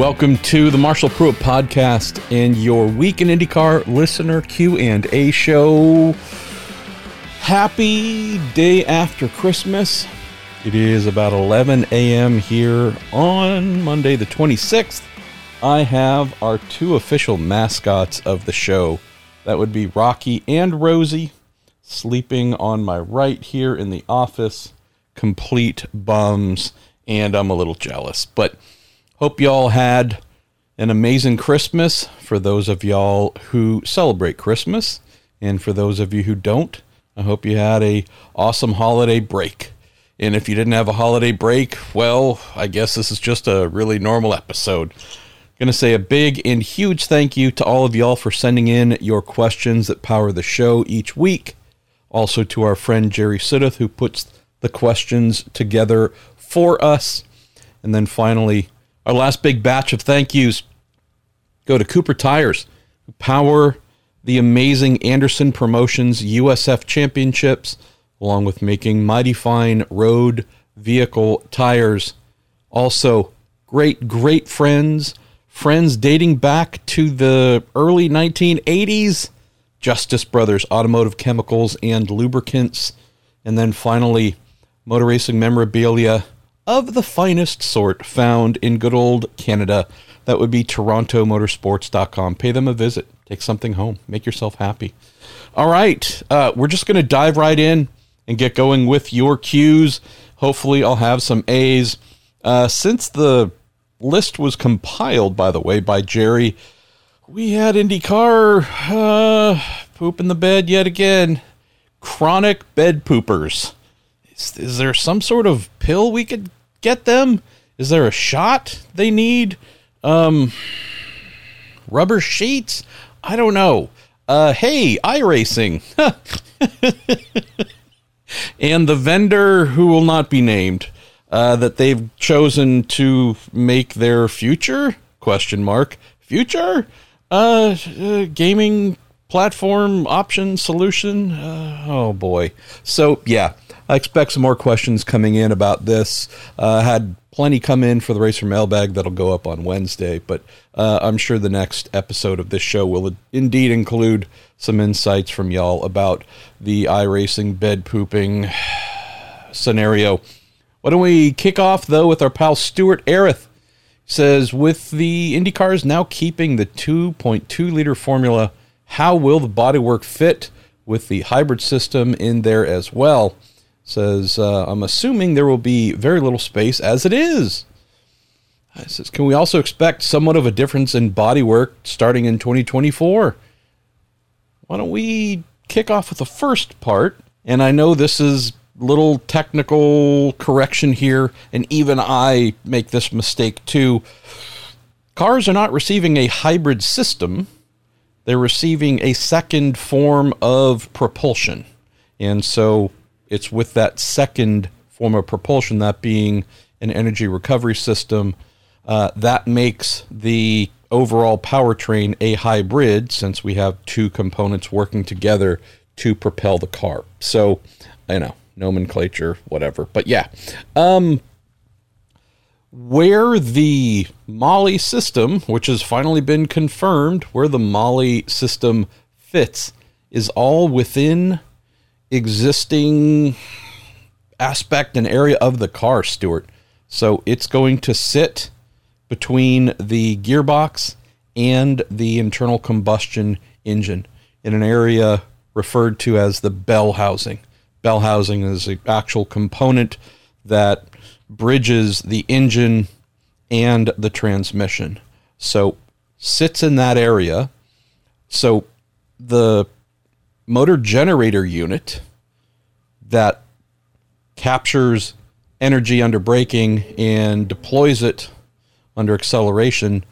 Welcome to the Marshall Pruett podcast and your week in IndyCar listener Q and A show. Happy day after Christmas. It is about 11 a.m. here on Monday, the 26th. I have our two official mascots of the show. That would be Rocky and Rosie sleeping on my right here in the office. Complete bums, and I'm a little jealous. But hope y'all had an amazing Christmas for those of y'all who celebrate Christmas. And for those of you who don't, I hope you had a awesome holiday break. And if you didn't have a holiday break, well, I guess this is just a really normal episode. Going to say a big and huge thank you to all of y'all for sending in your questions that power the show each week. Also to our friend Jerry Siddeth, who puts the questions together for us. And then finally, our last big batch of thank yous go to Cooper Tires, who power the amazing Andersen Promotions USF Championships, along with making mighty fine road vehicle tires. Also, great, great friends, friends dating back to the early 1980s. Justice Brothers Automotive Chemicals and Lubricants. And then finally, Motor Racing Memorabilia of the finest sort found in good old Canada. That would be torontomotorsports.com. Pay them a visit. Take something home. Make yourself happy. All right. Uh, we're just going to dive right in and get going with your cues. Hopefully, I'll have some A's. Uh, since the list was compiled, by the way, by Jerry, we had IndyCar uh, poop in the bed yet again. Chronic bed poopers. Is, is there some sort of pill we could get them? Is there a shot they need? Um, rubber sheets? I don't know. Uh, hey, iRacing. and the vendor who will not be named uh, that they've chosen to make their future question mark future uh, uh gaming platform option solution uh, oh boy so yeah I expect some more questions coming in about this. Uh, had plenty come in for the racer mailbag that'll go up on Wednesday, but uh, I'm sure the next episode of this show will indeed include some insights from y'all about the iRacing bed pooping scenario. Why don't we kick off though with our pal Stuart Arith? Says with the IndyCars now keeping the 2.2 liter formula, how will the bodywork fit with the hybrid system in there as well? Says, uh, I'm assuming there will be very little space as it is. It says, can we also expect somewhat of a difference in bodywork starting in 2024? Why don't we kick off with the first part? And I know this is little technical correction here, and even I make this mistake too. Cars are not receiving a hybrid system, they're receiving a second form of propulsion. And so it's with that second form of propulsion, that being an energy recovery system, uh, that makes the overall powertrain a hybrid since we have two components working together to propel the car. So, I know, nomenclature, whatever. But yeah, um, where the MAHLE system, which has finally been confirmed, where the MAHLE system fits, is all within existing aspect and area of the car, Stuart. So it's going to sit between the gearbox and the internal combustion engine in an area referred to as the bell housing. Bell housing is the actual component that bridges the engine and the transmission. So sits in that area. So the motor generator unit that captures energy under braking and deploys it under acceleration,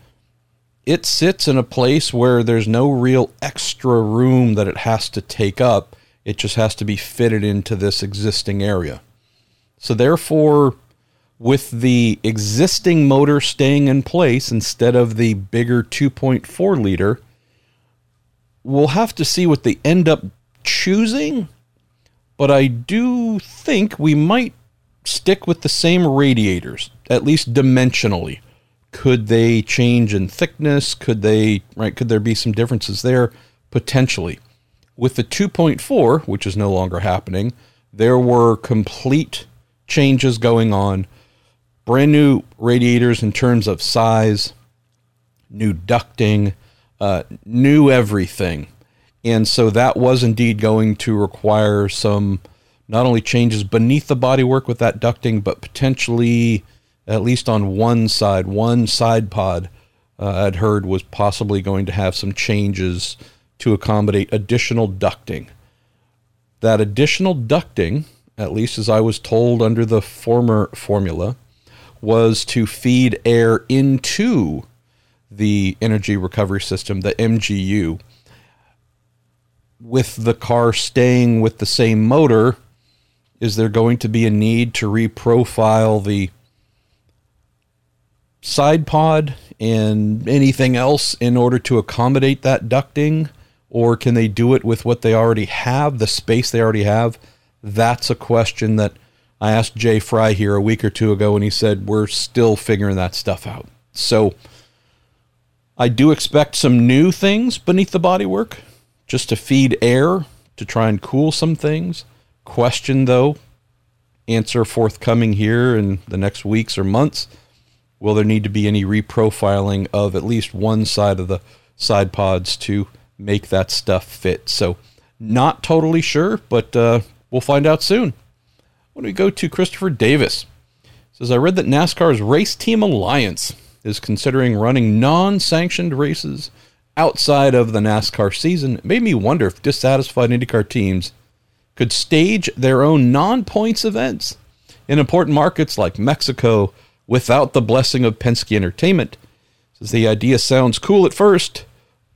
it sits in a place where there's no real extra room that it has to take up. It just has to be fitted into this existing area. So, therefore, with the existing motor staying in place instead of the bigger 2.4 liter, we'll have to see what they end up choosing. But I do think we might stick with the same radiators, at least dimensionally. Could they change in thickness? Could they, right? Could there be some differences there? Potentially. With the 2.4, which is no longer happening, there were complete changes going on. Brand new radiators in terms of size, new ducting, uh, new everything. And so that was indeed going to require some not only changes beneath the bodywork with that ducting, but potentially, at least on one side, one side pod, uh, I'd heard was possibly going to have some changes to accommodate additional ducting. That additional ducting, at least as I was told under the former formula, was to feed air into the energy recovery system, the MGU. With the car staying with the same motor, is there going to be a need to reprofile the side pod and anything else in order to accommodate that ducting? Or can they do it with what they already have, the space they already have? That's a question that I asked Jay Frye here a week or two ago, and he said, We're still figuring that stuff out. So I do expect some new things beneath the bodywork just to feed air to try and cool some things. Question though, answer forthcoming here in the next weeks or months. Will there need to be any reprofiling of at least one side of the side pods to make that stuff fit? So, not totally sure, but uh, we'll find out soon. When we go to Christopher Davis, says I read that NASCAR's Race Team Alliance is considering running non-sanctioned races outside of the NASCAR season. Made me wonder if dissatisfied IndyCar teams could stage their own non-points events in important markets like Mexico without the blessing of Penske Entertainment. Says the idea sounds cool at first,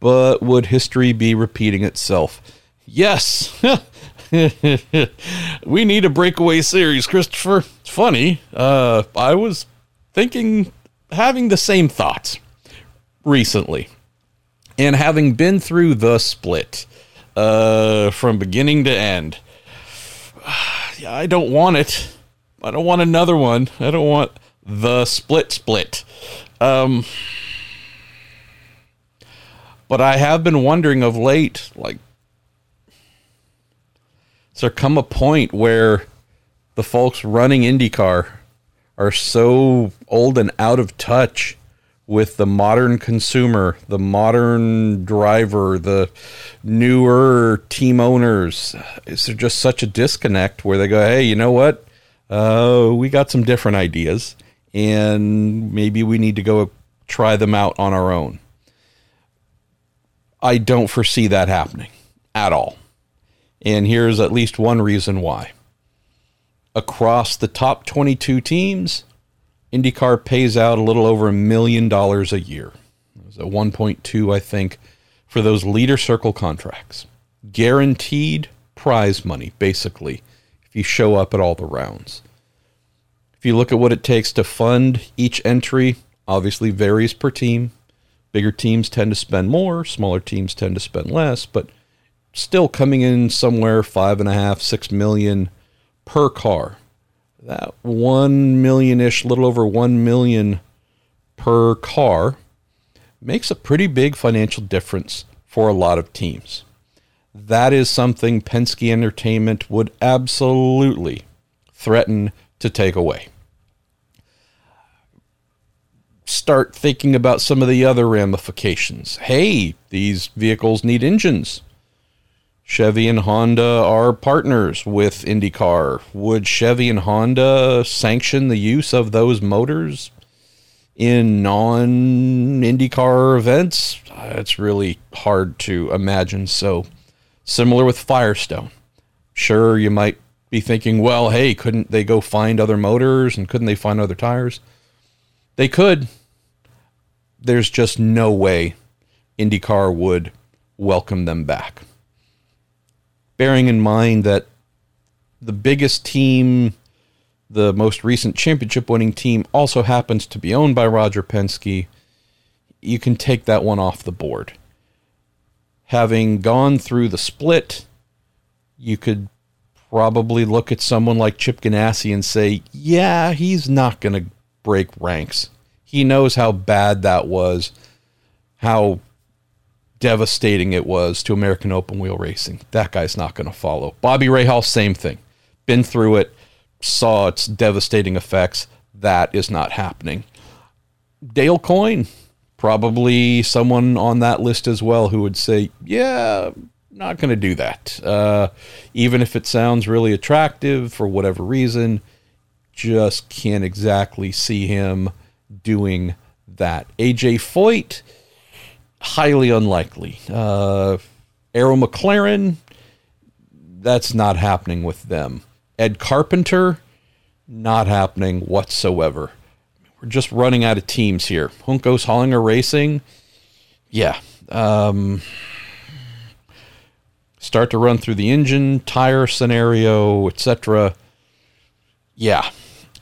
but would history be repeating itself? Yes. we need a breakaway series, Christopher. It's funny. Uh, I was thinking, having the same thoughts recently, and having been through the split uh, from beginning to end. I don't want it. I don't want another one. I don't want the split split. Um, but I have been wondering of late, like, does there come a point where the folks running IndyCar are so old and out of touch with the modern consumer, the modern driver, the newer team owners? Is there just such a disconnect where they go, hey, you know what? Uh, we got some different ideas, and maybe we need to go try them out on our own. I don't foresee that happening at all. And here's at least one reason why. Across the top 22 teams, IndyCar pays out a little over a million dollars a year. It was a 1.2, I think, for those leader circle contracts. Guaranteed prize money, basically, if you show up at all the rounds. If you look at what it takes to fund each entry, obviously varies per team. Bigger teams tend to spend more, smaller teams tend to spend less, but still coming in somewhere five and a half, six million per car. That one million ish, little over one million per car, makes a pretty big financial difference for a lot of teams. That is something Penske Entertainment would absolutely threaten to take away. Start thinking about some of the other ramifications. Hey, these vehicles need engines Chevy and Honda are partners with IndyCar. Would Chevy and Honda sanction the use of those motors in non IndyCar events? Uh, it's really hard to imagine. So, similar with Firestone. Sure, you might be thinking, well, hey, couldn't they go find other motors and couldn't they find other tires? They could. There's just no way IndyCar would welcome them back bearing in mind that the biggest team, the most recent championship winning team, also happens to be owned by Roger Penske, you can take that one off the board. Having gone through the split, you could probably look at someone like Chip Ganassi and say, yeah, he's not going to break ranks. He knows how bad that was, how devastating it was to American open wheel racing. That guy's not going to follow. Bobby Rahal, same thing. Been through it, saw its devastating effects. That is not happening. Dale Coyne, probably someone on that list as well who would say, yeah, not going to do that. Uh, even if it sounds really attractive for whatever reason, just can't exactly see him doing that. AJ Foyt, highly unlikely. Uh, Arrow McLaren, that's not happening with them. Ed Carpenter, not happening whatsoever. We're just running out of teams here. Juncos Hollinger Racing, yeah. Um, start to run through the engine, tire scenario, etc. Yeah.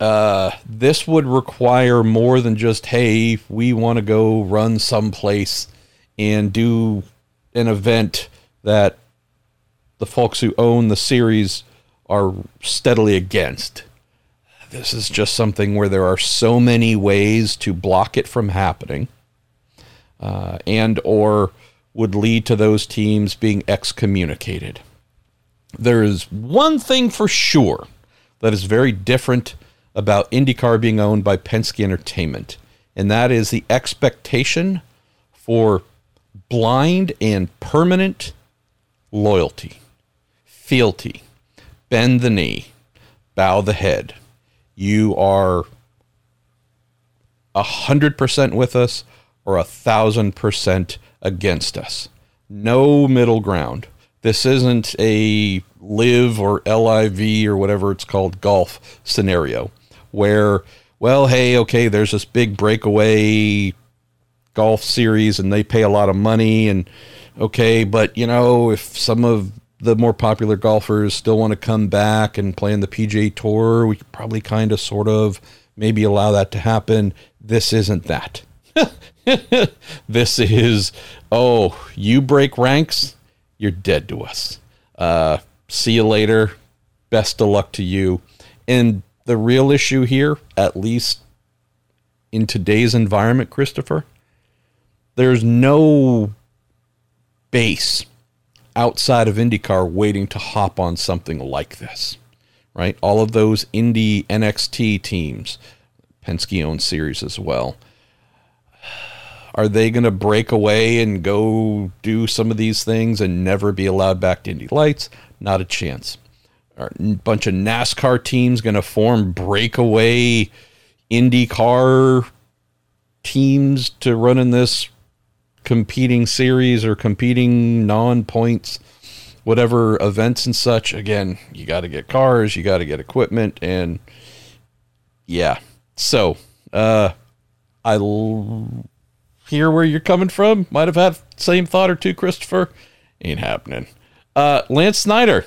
Uh, this would require more than just, hey, we want to go run someplace and do an event that the folks who own the series are steadily against. This is just something where there are so many ways to block it from happening, uh, and or would lead to those teams being excommunicated. There is one thing for sure that is very different about IndyCar being owned by Penske Entertainment, and that is the expectation for blind and permanent loyalty, fealty, bend the knee, bow the head. You are a hundred percent with us or a thousand percent against us. No middle ground. This isn't a live or LIV or whatever it's called golf scenario where, well, hey, okay, there's this big breakaway golf series and they pay a lot of money and okay but you know if some of the more popular golfers still want to come back and play in the PGA Tour we could probably kind of sort of maybe allow that to happen. This isn't that. This is oh you break ranks you're dead to us. Uh, see you later. Best of luck to you. And the real issue here at least in today's environment christopher there's no base outside of IndyCar waiting to hop on something like this, right? All of those Indy NXT teams, Penske owned series as well. Are they going to break away and go do some of these things and never be allowed back to Indy Lights? Not a chance. Are a bunch of NASCAR teams going to form breakaway IndyCar teams to run in this competing series or competing non points, whatever events and such, again, you got to get cars, you got to get equipment, and yeah. So, uh, I l- hear where you're coming from. Might have had same thought or two, Christopher. Ain't happening. Uh, Lance Snyder,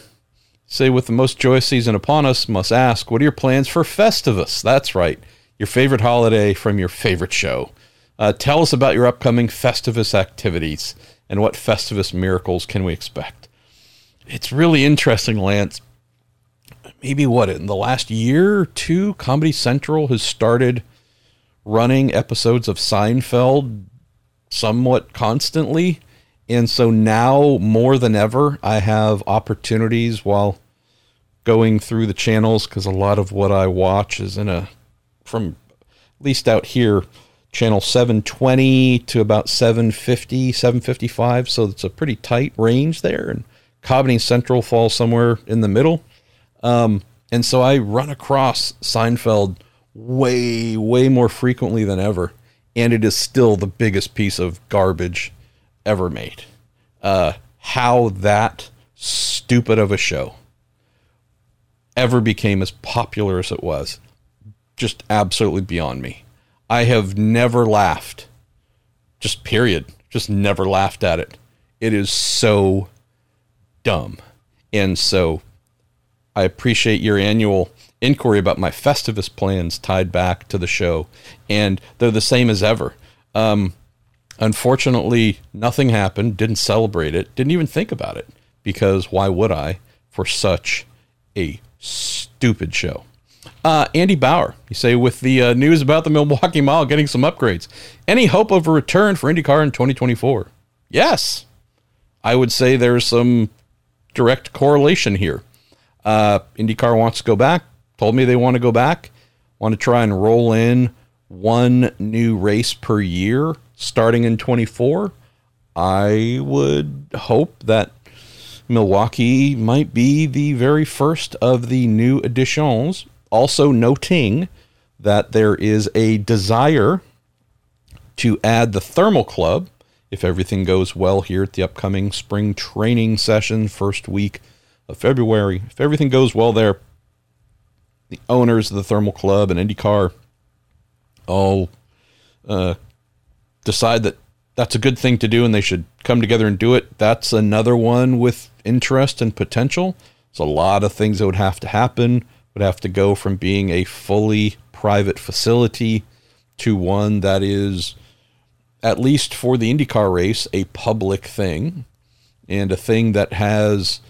say with the most joyous season upon us, must ask, what are your plans for Festivus? That's right, your favorite holiday from your favorite show. Uh, tell us about your upcoming Festivus activities and what Festivus miracles can we expect. It's really interesting, Lance. Maybe what in the last year or two, Comedy Central has started running episodes of Seinfeld somewhat constantly. And so now more than ever, I have opportunities while going through the channels because a lot of what I watch is in a, from at least out here, channel 720 to about 750, 755. So it's a pretty tight range there. And Comedy Central falls somewhere in the middle. Um, and so I run across Seinfeld way, way more frequently than ever. And it is still the biggest piece of garbage ever made. Uh, how that stupid of a show ever became as popular as it was, just absolutely beyond me. I have never laughed. Just period. Just never laughed at it. It is so dumb. And so I appreciate your annual inquiry about my Festivus plans tied back to the show. And they're the same as ever. Um, unfortunately, nothing happened, didn't celebrate it, didn't even think about it because why would I for such a stupid show? Uh, Andy Bauer, you say, with the uh, news about the Milwaukee Mile getting some upgrades, any hope of a return for IndyCar in 2024? Yes. I would say there's some direct correlation here. Uh, IndyCar wants to go back, told me they want to go back, want to try and roll in one new race per year starting in 24. I would hope that Milwaukee might be the very first of the new additions. Also, noting that there is a desire to add the Thermal Club if everything goes well here at the upcoming spring training session, first week of February. If everything goes well there, the owners of the Thermal Club and IndyCar all uh, decide that that's a good thing to do and they should come together and do it. That's another one with interest and potential. There's a lot of things that would have to happen. Would have to go from being a fully private facility to one that is, at least for the IndyCar race, a public thing and a thing that has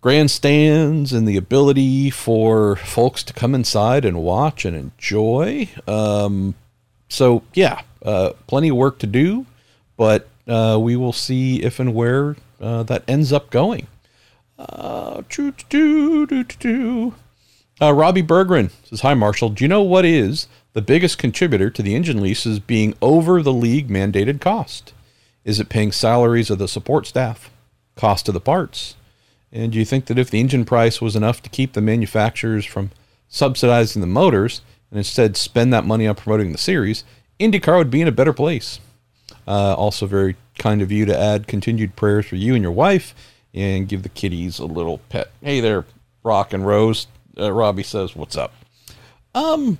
grandstands and the ability for folks to come inside and watch and enjoy. Um, so, yeah, uh, plenty of work to do, but uh, we will see if and where uh, that ends up going. Uh, uh, Robbie Bergren says, Hi, Marshall. Do you know what is the biggest contributor to the engine leases being over the league mandated cost? Is it paying salaries of the support staff? Cost of the parts? And do you think that if the engine price was enough to keep the manufacturers from subsidizing the motors and instead spend that money on promoting the series, IndyCar would be in a better place. Uh, also, very kind of you to add continued prayers for you and your wife and give the kitties a little pet. Hey there, Rock and Rose. Uh, Robbie says, What's up? Um,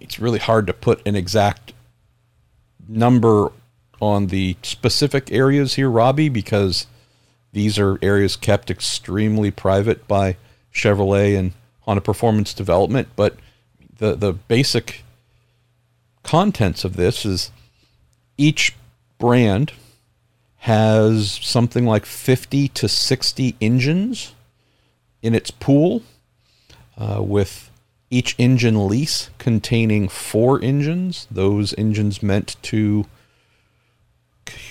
it's really hard to put an exact number on the specific areas here, Robbie, because these are areas kept extremely private by Chevrolet and Honda Performance Development. But the the basic contents of this is each brand has something like 50 to 60 engines in its pool, uh, with each engine lease containing four engines. Those engines meant to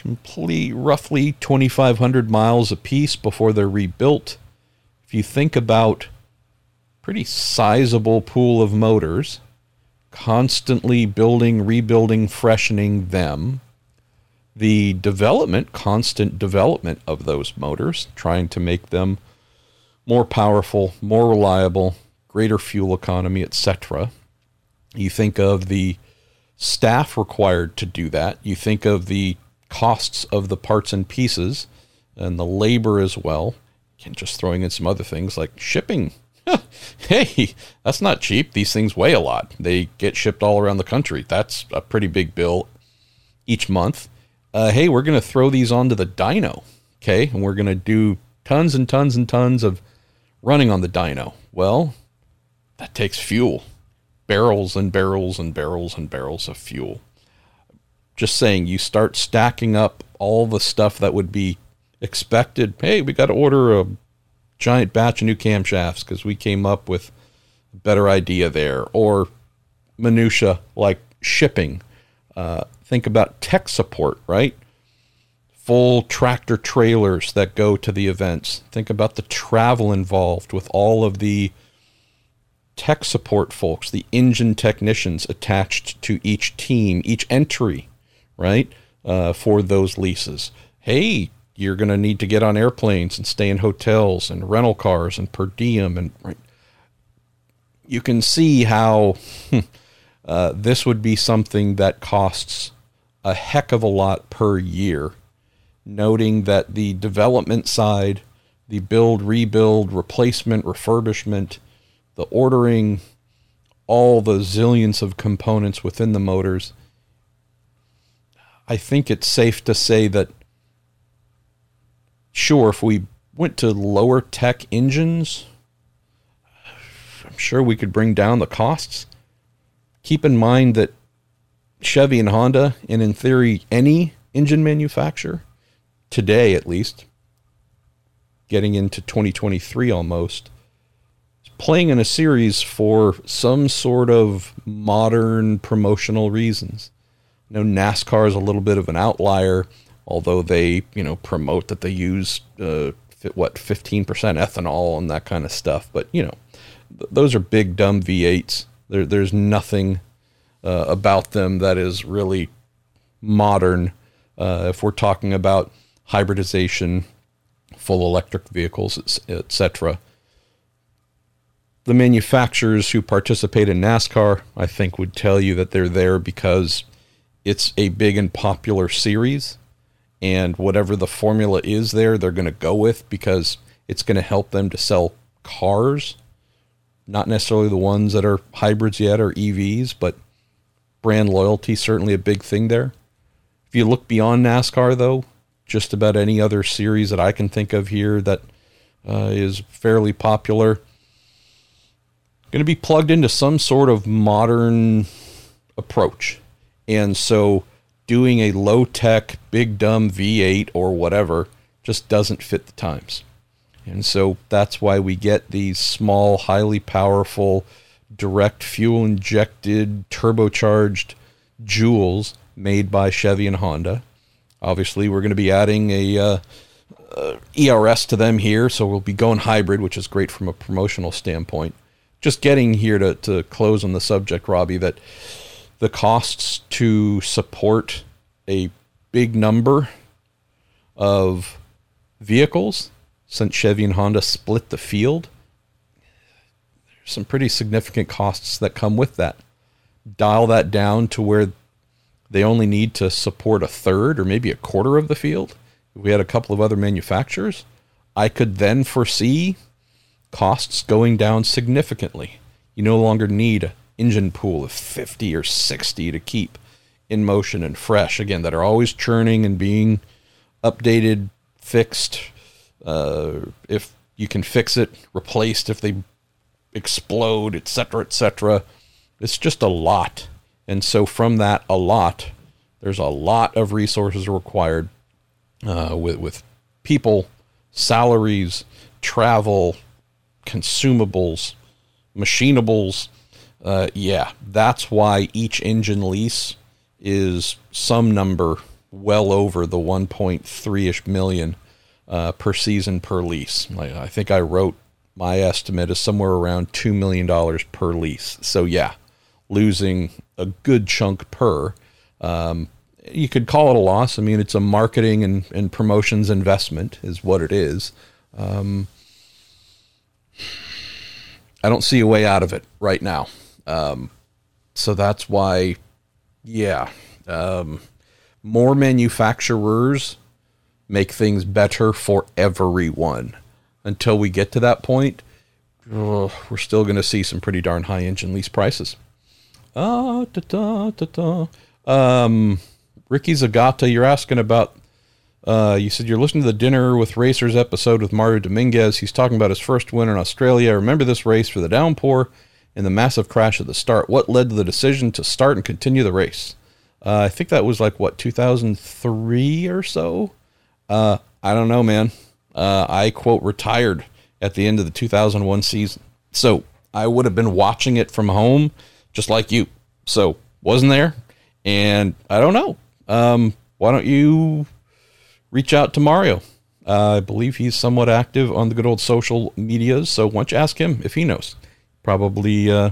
complete roughly 2,500 miles apiece before they're rebuilt. If you think about pretty sizable pool of motors, constantly building, rebuilding, freshening them. The development, constant development of those motors, trying to make them more powerful, more reliable, greater fuel economy, etc. You think of the staff required to do that. You think of the costs of the parts and pieces and the labor as well. And just throwing in some other things like shipping hey, that's not cheap. These things weigh a lot. They get shipped all around the country. That's a pretty big bill each month. Uh, hey, we're going to throw these onto the dyno. Okay. And we're going to do tons and tons and tons of running on the dyno. Well, that takes fuel barrels and barrels and barrels and barrels of fuel. Just saying, you start stacking up all the stuff that would be expected. Hey, we got to order a giant batch of new camshafts because we came up with a better idea there, or minutia like shipping. Uh, think about tech support, right? Full tractor trailers that go to the events. Think about the travel involved with all of the tech support folks, the engine technicians attached to each team, each entry, right? Uh, for those leases. Hey, you're going to need to get on airplanes and stay in hotels and rental cars and per diem and right, you can see how uh, this would be something that costs a heck of a lot per year noting that the development side the build rebuild replacement refurbishment the ordering all the zillions of components within the motors i think it's safe to say that sure, if we went to lower tech engines, I'm sure we could bring down the costs. Keep in mind that Chevy and Honda, and in theory, any engine manufacturer, today at least, getting into 2023 almost, playing in a series for some sort of modern promotional reasons. You know, NASCAR is a little bit of an outlier, although they, you know, promote that they use uh, what 15% ethanol and that kind of stuff. But you know, th- those are big dumb V8s. There, there's nothing uh, about them that is really modern. Uh, if we're talking about hybridization, full electric vehicles, etc. The manufacturers who participate in NASCAR, I think, would tell you that they're there because it's a big and popular series. And whatever the formula is there, they're going to go with because it's going to help them to sell cars. Not necessarily the ones that are hybrids yet or EVs, but brand loyalty certainly a big thing there. If you look beyond NASCAR, though, just about any other series that I can think of here that uh, is fairly popular, going to be plugged into some sort of modern approach. And so doing a low tech, big dumb V8 or whatever just doesn't fit the times. And so that's why we get these small, highly powerful, direct fuel injected, turbocharged jewels made by Chevy and Honda. Obviously, we're going to be adding a uh, uh, ERS to them here, so we'll be going hybrid, which is great from a promotional standpoint. Just getting here to, to close on the subject, Robbie, that the costs to support a big number of vehicles since Chevy and Honda split the field. There's some pretty significant costs that come with that. Dial that down to where they only need to support a third or maybe a quarter of the field. If we had a couple of other manufacturers, I could then foresee costs going down significantly. You no longer need an engine pool of 50 or 60 to keep in motion and fresh, again, that are always churning and being updated, fixed. Uh, if you can fix it, replaced if they explode, etc., etc. It's just a lot and so from that, a lot, there's a lot of resources required uh, with, with people, salaries, travel, consumables, machinables. Uh, yeah, that's why each engine lease is some number well over the 1.3 ish million uh, per season per lease. I think I wrote my estimate is somewhere around $2 million per lease. So, yeah, losing a good chunk per. Um, you could call it a loss. I mean, it's a marketing and, and promotions investment, is what it is. Um, I don't see a way out of it right now. Um, so that's why, yeah, um, more manufacturers make things better for everyone. Until we get to that point, we're still going to see some pretty darn high engine lease prices. Ah, da, da, da, da. Um, Ricky Zagata, you're asking about. Uh, you said you're listening to the Dinner with Racers episode with Mario Dominguez. He's talking about his first win in Australia. remember this race for the downpour and the massive crash at the start. What led to the decision to start and continue the race? Uh, I think that was like, what, 2003 or so? Uh, I don't know, man. Uh, I, quote, retired at the end of the 2001 season. So I would have been watching it from home just like you. So wasn't there, and I don't know. Um, why don't you reach out to Mario? Uh, I believe he's somewhat active on the good old social medias. So why don't you ask him if he knows? Probably uh,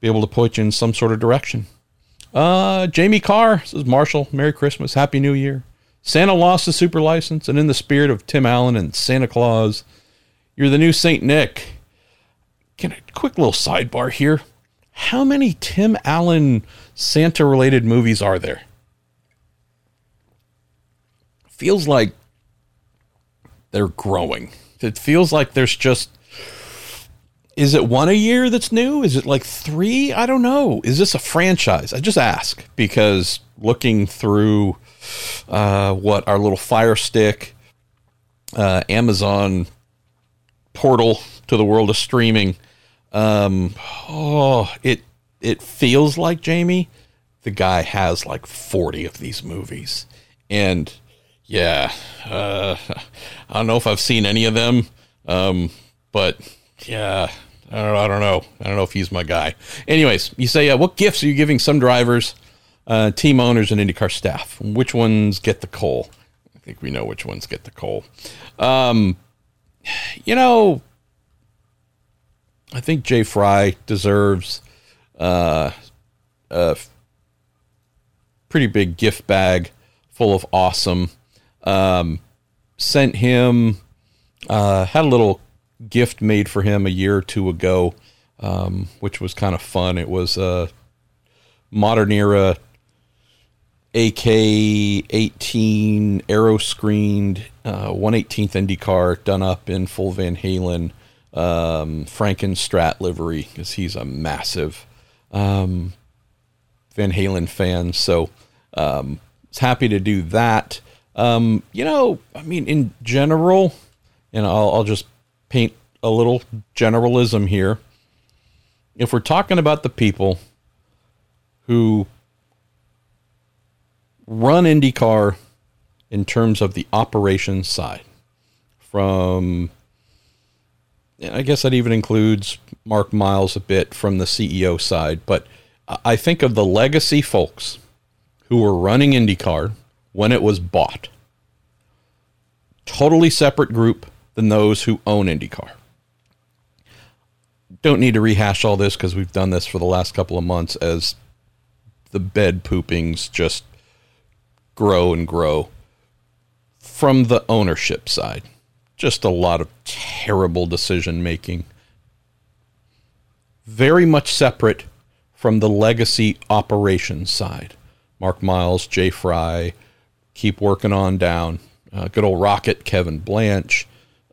be able to point you in some sort of direction. Uh, Jamie Carr says, Marshall, Merry Christmas, Happy New Year. Santa lost his super license, and in the spirit of Tim Allen and Santa Claus, you're the new Saint Nick. Can a quick little sidebar here? how many Tim Allen Santa related movies are there? Feels like they're growing. It feels like there's just is it one a year that's new? Is it like three? I don't know. Is this a franchise? I just ask because looking through uh, what our little Fire Stick uh, Amazon portal to the world of streaming um, oh, it it feels like Jamie. The guy has like forty of these movies, and yeah, uh, I don't know if I've seen any of them, um, but yeah, I don't, I don't know. I don't know if he's my guy. Anyways, you say, uh, what gifts are you giving some drivers, uh, team owners, and IndyCar staff? Which ones get the coal? I think we know which ones get the coal. Um, you know, I think Jay Frye deserves uh, a pretty big gift bag full of awesome. Um, sent him, uh, had a little gift made for him a year or two ago, um, which was kind of fun. It was a modern era AK 18 arrow screened uh, 118th Indy car done up in full Van Halen um, Frankenstrat livery because he's a massive um, Van Halen fan. So um, was happy to do that. Um, you know, I mean, in general, and I'll, I'll just paint a little generalism here. If we're talking about the people who run IndyCar in terms of the operations side, from I guess that even includes Mark Miles a bit from the CEO side, but I think of the legacy folks who were running IndyCar when it was bought. Totally separate group than those who own IndyCar. Don't need to rehash all this because we've done this for the last couple of months as the bed poopings just grow and grow from the ownership side just a lot of terrible decision making. Very much separate from the legacy operations side. Mark Miles, Jay Frye, keep working on down. Uh, good old Rocket, Kevin Blanch.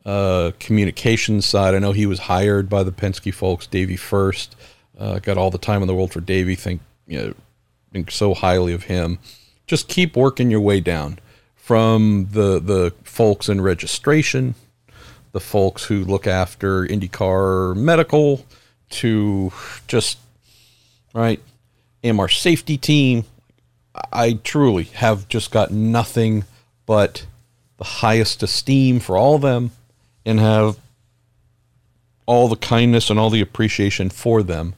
Uh, communications side, I know he was hired by the Penske folks. Davey first, uh, got all the time in the world for Davey. Think you know, think so highly of him. Just keep working your way down from the the folks in registration, the folks who look after IndyCar medical, to just right, MR safety team. I truly have just got nothing but the highest esteem for all of them and have all the kindness and all the appreciation for them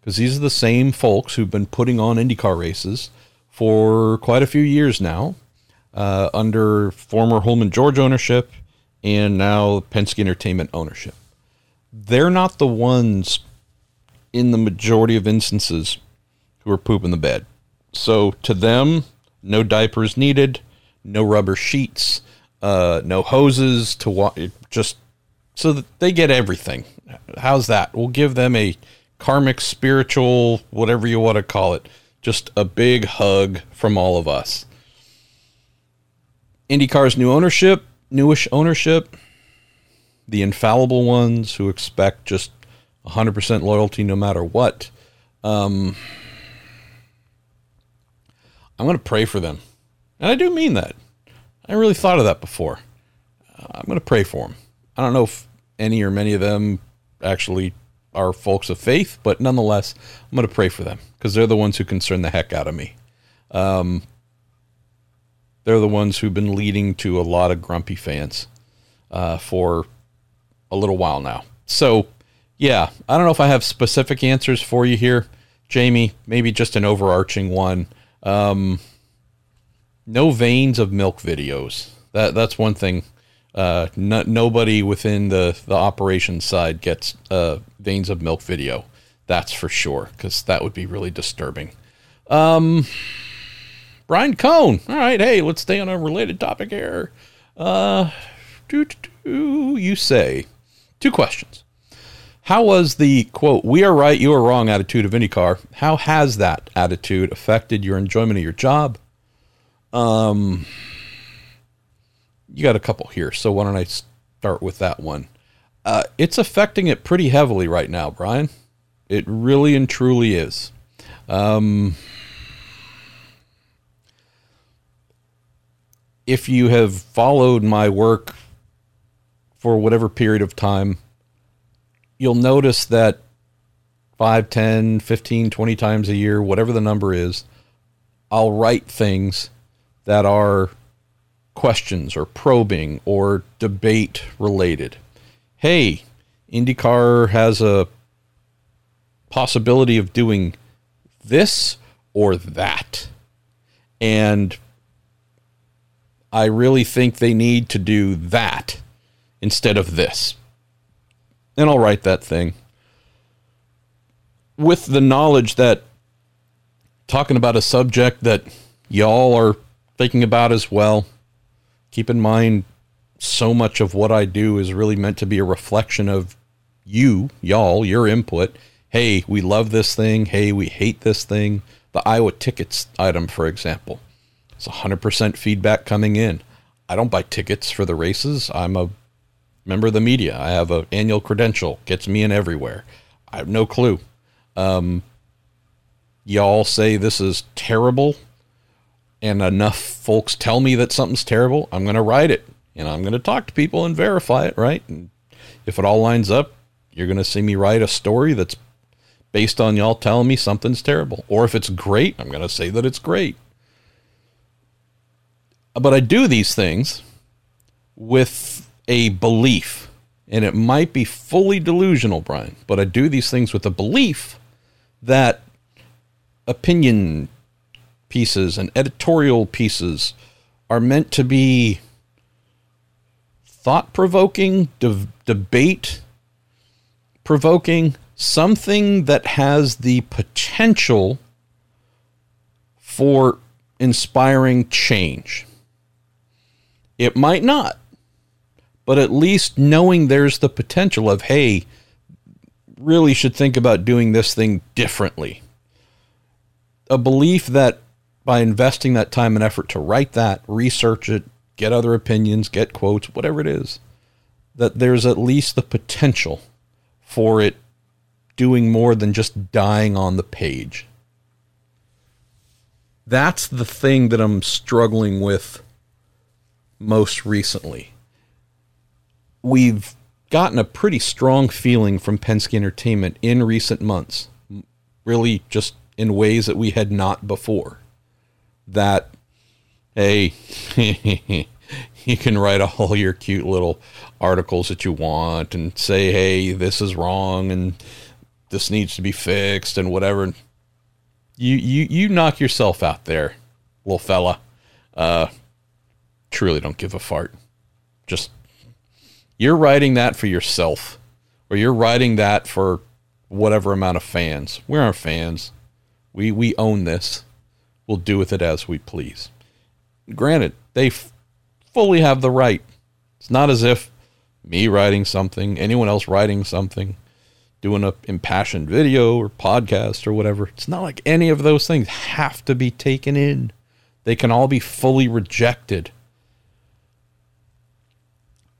because these are the same folks who've been putting on IndyCar races for quite a few years now uh, under former Hulman George ownership and now Penske Entertainment ownership. They're not the ones in the majority of instances who are pooping the bed. So to them, no diapers needed, no rubber sheets, uh, no hoses to wa- just so that they get everything. How's that? We'll give them a karmic, spiritual, whatever you want to call it, just a big hug from all of us. IndyCar's new ownership, newish ownership, the infallible ones who expect just 100% loyalty no matter what. Um, I'm going to pray for them. And I do mean that. I really thought of that before. Uh, I'm going to pray for them. I don't know if any or many of them actually are folks of faith, but nonetheless, I'm going to pray for them because they're the ones who concern the heck out of me. Um, they're the ones who've been leading to a lot of grumpy fans uh, for a little while now. So, yeah, I don't know if I have specific answers for you here, Jamie. Maybe just an overarching one. Um, no veins of milk videos. That that's one thing. Uh, no, nobody within the the operations side gets uh, veins of milk video. That's for sure, because that would be really disturbing. Um, Brian Cohn. All right, hey, let's stay on a related topic here. Uh, do, do, do, you say two questions. How was the quote, we are right, you are wrong attitude of IndyCar? How has that attitude affected your enjoyment of your job? Um, you got a couple here, so why don't I start with that one? Uh, it's affecting it pretty heavily right now, Brian. It really and truly is. Um, if you have followed my work for whatever period of time, you'll notice that 5, 10, 15, 20 times a year, whatever the number is, I'll write things that are questions or probing or debate related. Hey, IndyCar has a possibility of doing this or that. And I really think they need to do that instead of this. And I'll write that thing with the knowledge that talking about a subject that y'all are thinking about as well. Keep in mind, so much of what I do is really meant to be a reflection of you, y'all, your input. Hey, we love this thing. Hey, we hate this thing. The Iowa tickets item, for example, it's 100% feedback coming in. I don't buy tickets for the races. I'm a member of the media. I have an annual credential, gets me in everywhere. I have no clue. Um, y'all say this is terrible, and enough folks tell me that something's terrible, I'm going to write it and I'm going to talk to people and verify it, right? And if it all lines up, you're going to see me write a story that's based on y'all telling me something's terrible. Or if it's great, I'm going to say that it's great. But I do these things with a belief, and it might be fully delusional, Brian, but I do these things with a belief that opinion pieces and editorial pieces are meant to be thought provoking, de- debate provoking, something that has the potential for inspiring change. It might not, but at least knowing there's the potential of, hey, really should think about doing this thing differently. A belief that by investing that time and effort to write that, research it, get other opinions, get quotes, whatever it is, that there's at least the potential for it doing more than just dying on the page. That's the thing that I'm struggling with most recently. We've gotten a pretty strong feeling from Penske Entertainment in recent months, really just in ways that we had not before. That, hey, you can write all your cute little articles that you want and say, hey, this is wrong and this needs to be fixed and whatever. You you you knock yourself out there, little fella. Uh, truly don't give a fart. Just you're writing that for yourself, or you're writing that for whatever amount of fans. We aren't fans. We we own this. We'll do with it as we please. Granted, they fully have the right. It's not as if me writing something, anyone else writing something, doing a impassioned video or podcast or whatever. It's not like any of those things have to be taken in. They can all be fully rejected.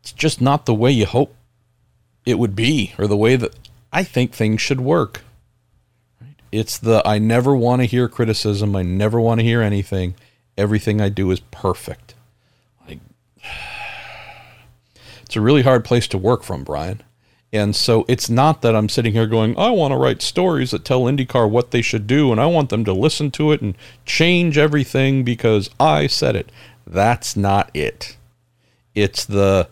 It's just not the way you hope it would be or the way that I think things should work. It's the I never want to hear criticism. I never want to hear anything. Everything I do is perfect. Like, it's a really hard place to work from, Brian. And so it's not that I'm sitting here going, I want to write stories that tell IndyCar what they should do and I want them to listen to it and change everything because I said it. That's not it. It's the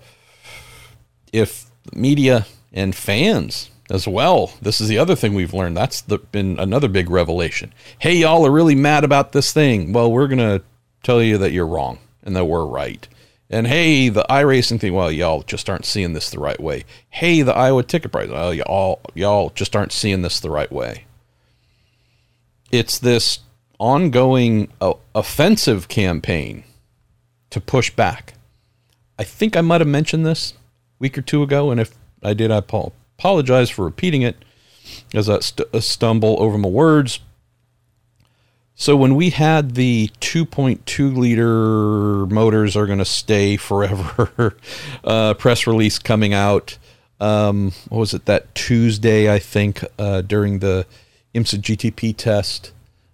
if media and fans as well. This is the other thing we've learned. That's the, been another big revelation. Hey, y'all are really mad about this thing. Well, we're going to tell you that you're wrong and that we're right. And hey, the iRacing thing, well, y'all just aren't seeing this the right way. Hey, the Iowa ticket price, well, y'all, y'all just aren't seeing this the right way. It's this ongoing uh, offensive campaign to push back. I think I might have mentioned this week or two ago, and if I did, I apologize for repeating it as I st- stumble over my words. So when we had the 2.2 liter motors are going to stay forever uh, press release coming out, um, what was it that Tuesday I think uh, during the IMSA GTP test,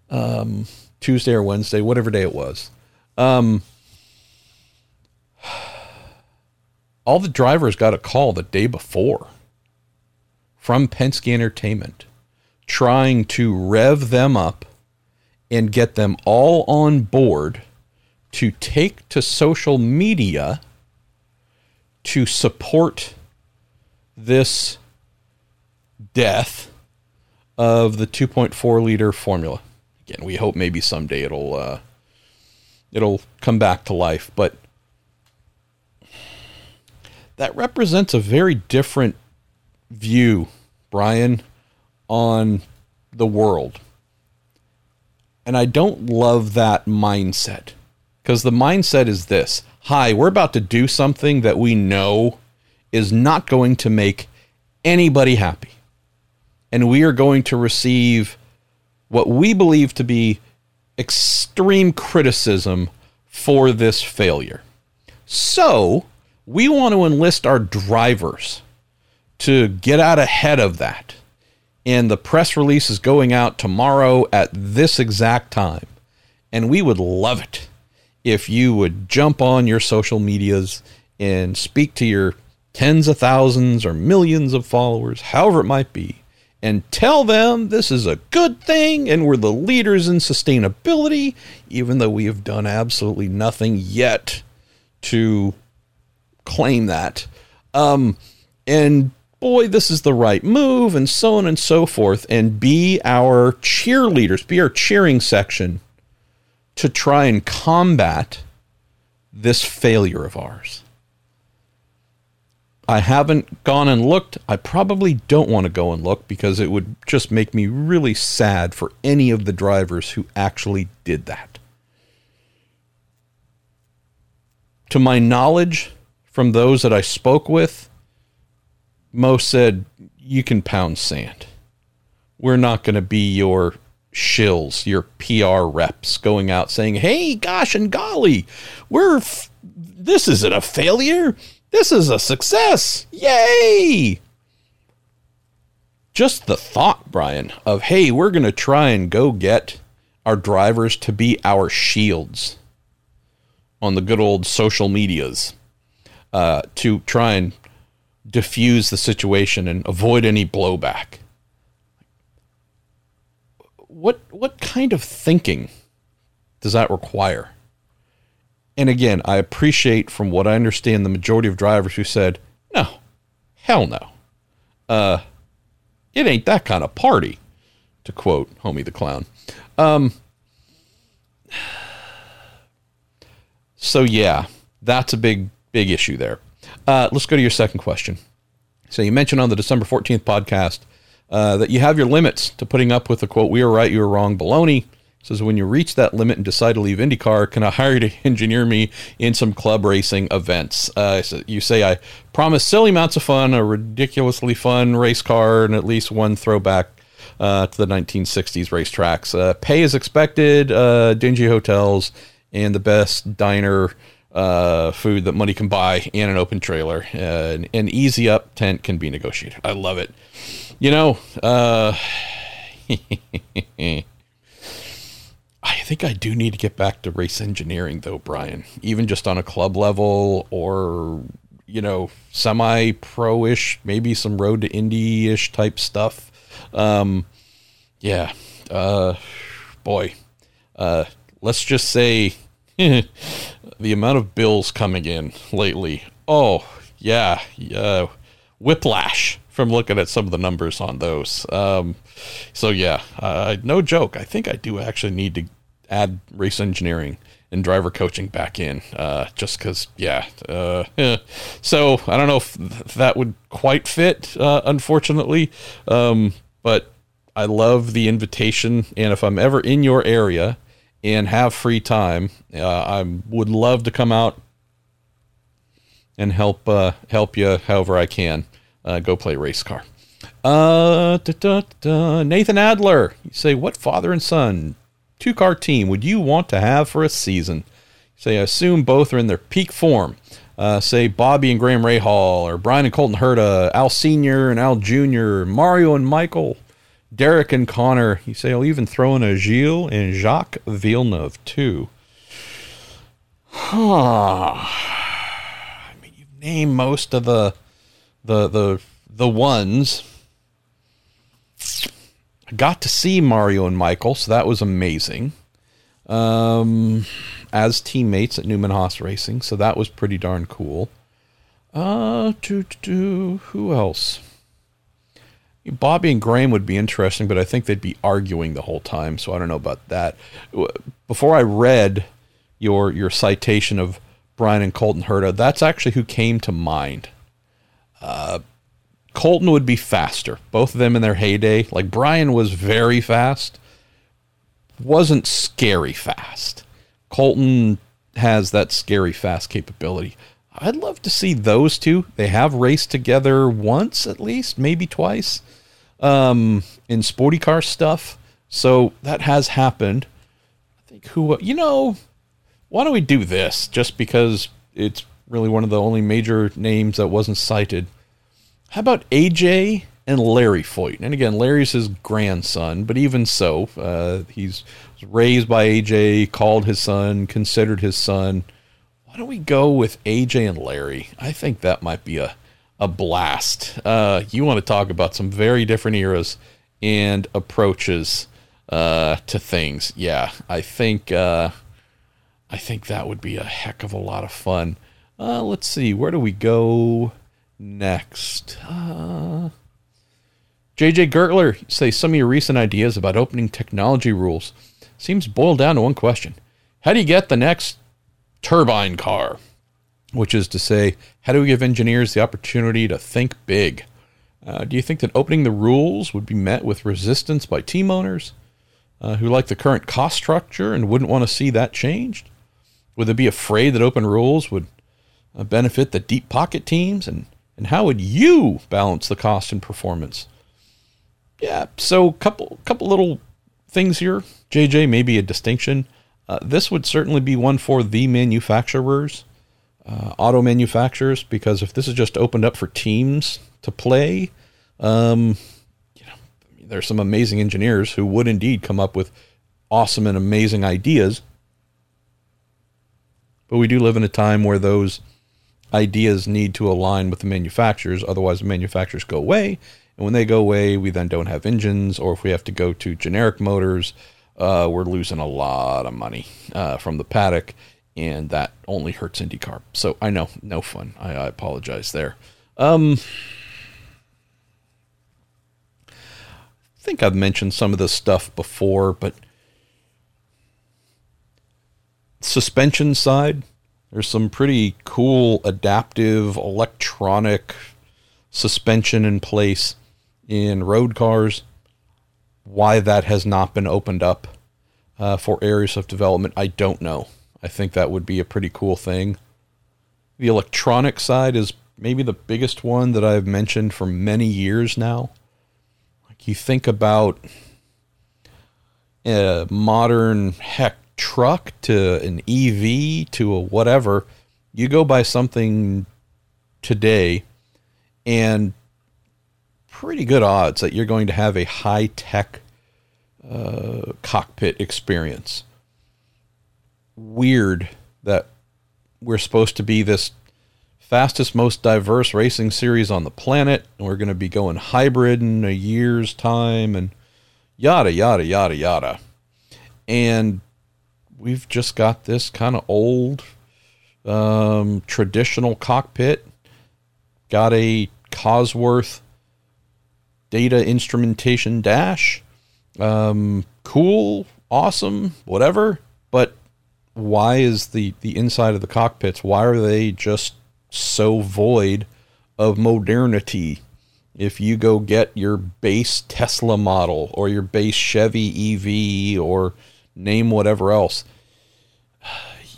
um, Tuesday or Wednesday, whatever day it was. Um, all the drivers got a call the day before from Penske Entertainment trying to rev them up and get them all on board to take to social media to support this death of the 2.4 liter formula. Again, we hope maybe someday it'll uh, it'll come back to life, but that represents a very different view, Brian, on the world. And I don't love that mindset because the mindset is this Hi, we're about to do something that we know is not going to make anybody happy. And we are going to receive what we believe to be extreme criticism for this failure. So, we want to enlist our drivers to get out ahead of that. And the press release is going out tomorrow at this exact time. And we would love it if you would jump on your social medias and speak to your tens of thousands or millions of followers, however it might be, and tell them this is a good thing and we're the leaders in sustainability, even though we have done absolutely nothing yet to claim that. Um, and boy, this is the right move, and so on and so forth, and be our cheerleaders, be our cheering section to try and combat this failure of ours. I haven't gone and looked. I probably don't want to go and look because it would just make me really sad for any of the drivers who actually did that. To my knowledge, from those that I spoke with, most said, You can pound sand. We're not going to be your shills, your PR reps going out saying, Hey, gosh and golly, we're, f- this isn't a failure. This is a success. Yay! Just the thought, Brian, of, Hey, we're going to try and go get our drivers to be our shields on the good old social medias uh, to try and diffuse the situation and avoid any blowback. What what kind of thinking does that require? And again, I appreciate from what I understand the majority of drivers who said, "No. Hell no. Uh it ain't that kind of party." To quote Homie the Clown. Um So yeah, that's a big big issue there. Uh, let's go to your second question. So you mentioned on the December 14th podcast uh, that you have your limits to putting up with the quote, we are right, you are wrong, baloney. Says, when you reach that limit and decide to leave IndyCar, can I hire you to engineer me in some club racing events? Uh, so you say, I promise silly amounts of fun, a ridiculously fun race car, and at least one throwback uh, to the 1960s racetracks. Uh, pay as expected, uh, dingy hotels, and the best diner uh, food that money can buy and an open trailer. Uh, an, easy up tent can be negotiated. I love it. You know, uh, I think I do need to get back to race engineering, though, Brian. Even just on a club level or, you know, semi pro ish, maybe some road to Indy ish type stuff. Um, yeah. Uh, boy. Uh, let's just say the amount of bills coming in lately. Oh, yeah, yeah, whiplash from looking at some of the numbers on those. Um, so yeah, uh, no joke. I think I do actually need to add race engineering and driver coaching back in, uh, just because, yeah. Uh, so I don't know if that would quite fit, uh, unfortunately, um, but I love the invitation, and if I'm ever in your area and have free time, uh, I would love to come out and help uh, help you however I can. Uh, go play race car. Uh, da, da, da. Nathan Adler, you say, what father and son two car team would you want to have for a season? You say, I assume both are in their peak form. Uh, say Bobby and Graham Rahal, or Brian and Colton Herta, Al Senior and Al Junior, Mario and Michael, Derek and Connor. You say I'll even throw in a Gilles and Jacques Villeneuve too. Huh. I mean, you've named most of the the the the ones. I got to see Mario and Michael, so that was amazing. Um, as teammates at Newman Haas Racing, so that was pretty darn cool. Uh, to, to, who else? Bobby and Graham would be interesting, but I think they'd be arguing the whole time, so I don't know about that. Before I read your your citation of Brian and Colton Herta, that's actually who came to mind. Uh, Colton would be faster, both of them in their heyday. Like Brian was very fast, wasn't scary fast. Colton has that scary fast capability. I'd love to see those two. They have raced together once at least, maybe twice, um, in sporty car stuff. So that has happened. I think who you know, why don't we do this? Just because it's really one of the only major names that wasn't cited. How about AJ and Larry Foyt? And again, Larry's his grandson, but even so, uh, he's raised by AJ, called his son, considered his son why don't we go with AJ and Larry? I think that might be a a blast. Uh, you want to talk about some very different eras and approaches uh, to things? Yeah, I think uh, I think that would be a heck of a lot of fun. Uh, let's see, where do we go next? Uh, JJ Gertler, say some of your recent ideas about opening technology rules seems boiled down to one question: How do you get the next turbine car, which is to say, how do we give engineers the opportunity to think big? Uh, do you think that opening the rules would be met with resistance by team owners uh, who like the current cost structure and wouldn't want to see that changed? Would they be afraid that open rules would uh, benefit the deep pocket teams? And, and how would you balance the cost and performance? Yeah, so couple couple little things here. JJ, maybe a distinction. Uh, this would certainly be one for the manufacturers, uh, auto manufacturers, because if this is just opened up for teams to play, um, you know, there's some amazing engineers who would indeed come up with awesome and amazing ideas. But we do live in a time where those ideas need to align with the manufacturers, otherwise, the manufacturers go away. And when they go away, we then don't have engines, or if we have to go to generic motors, uh, we're losing a lot of money uh, from the paddock, and that only hurts IndyCar. So I know, no fun. I, I apologize there. Um, I think I've mentioned some of this stuff before, but suspension side, there's some pretty cool adaptive electronic suspension in place in road cars why that has not been opened up uh, for areas of development, I don't know. I think that would be a pretty cool thing. The electronic side is maybe the biggest one that I've mentioned for many years now. Like you think about a modern heck truck to an EV to a whatever, you go buy something today and pretty good odds that you're going to have a high tech uh, cockpit experience. Weird that we're supposed to be this fastest, most diverse racing series on the planet, and we're going to be going hybrid in a year's time, and yada, yada, yada, yada. And we've just got this kind of old, um, traditional cockpit, got a Cosworth data instrumentation dash. Um, cool, awesome, whatever. But why is the the inside of the cockpits? Why are they just so void of modernity? If you go get your base Tesla model or your base Chevy EV or name whatever else,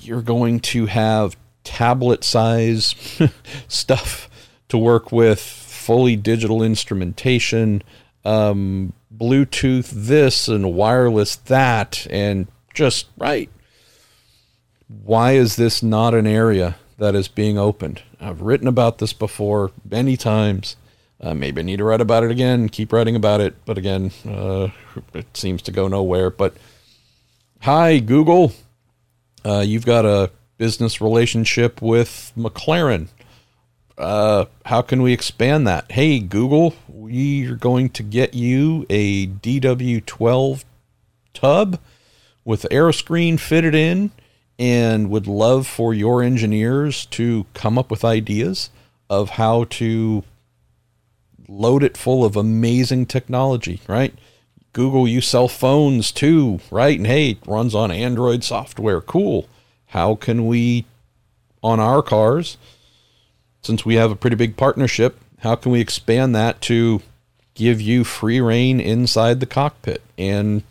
you're going to have tablet size stuff to work with fully digital instrumentation, um, Bluetooth this and wireless that, and just right. Why is this not an area that is being opened? I've written about this before many times. Uh, maybe I need to write about it again, keep writing about it. But again, uh, it seems to go nowhere. But hi, Google. Uh, you've got a business relationship with McLaren uh, how can we expand that? Hey, Google, we are going to get you a DW12 tub with aeroscreen fitted in and would love for your engineers to come up with ideas of how to load it full of amazing technology, right? Google, you sell phones too, right? And hey, it runs on Android software. Cool. How can we, on our cars, since we have a pretty big partnership, how can we expand that to give you free reign inside the cockpit? And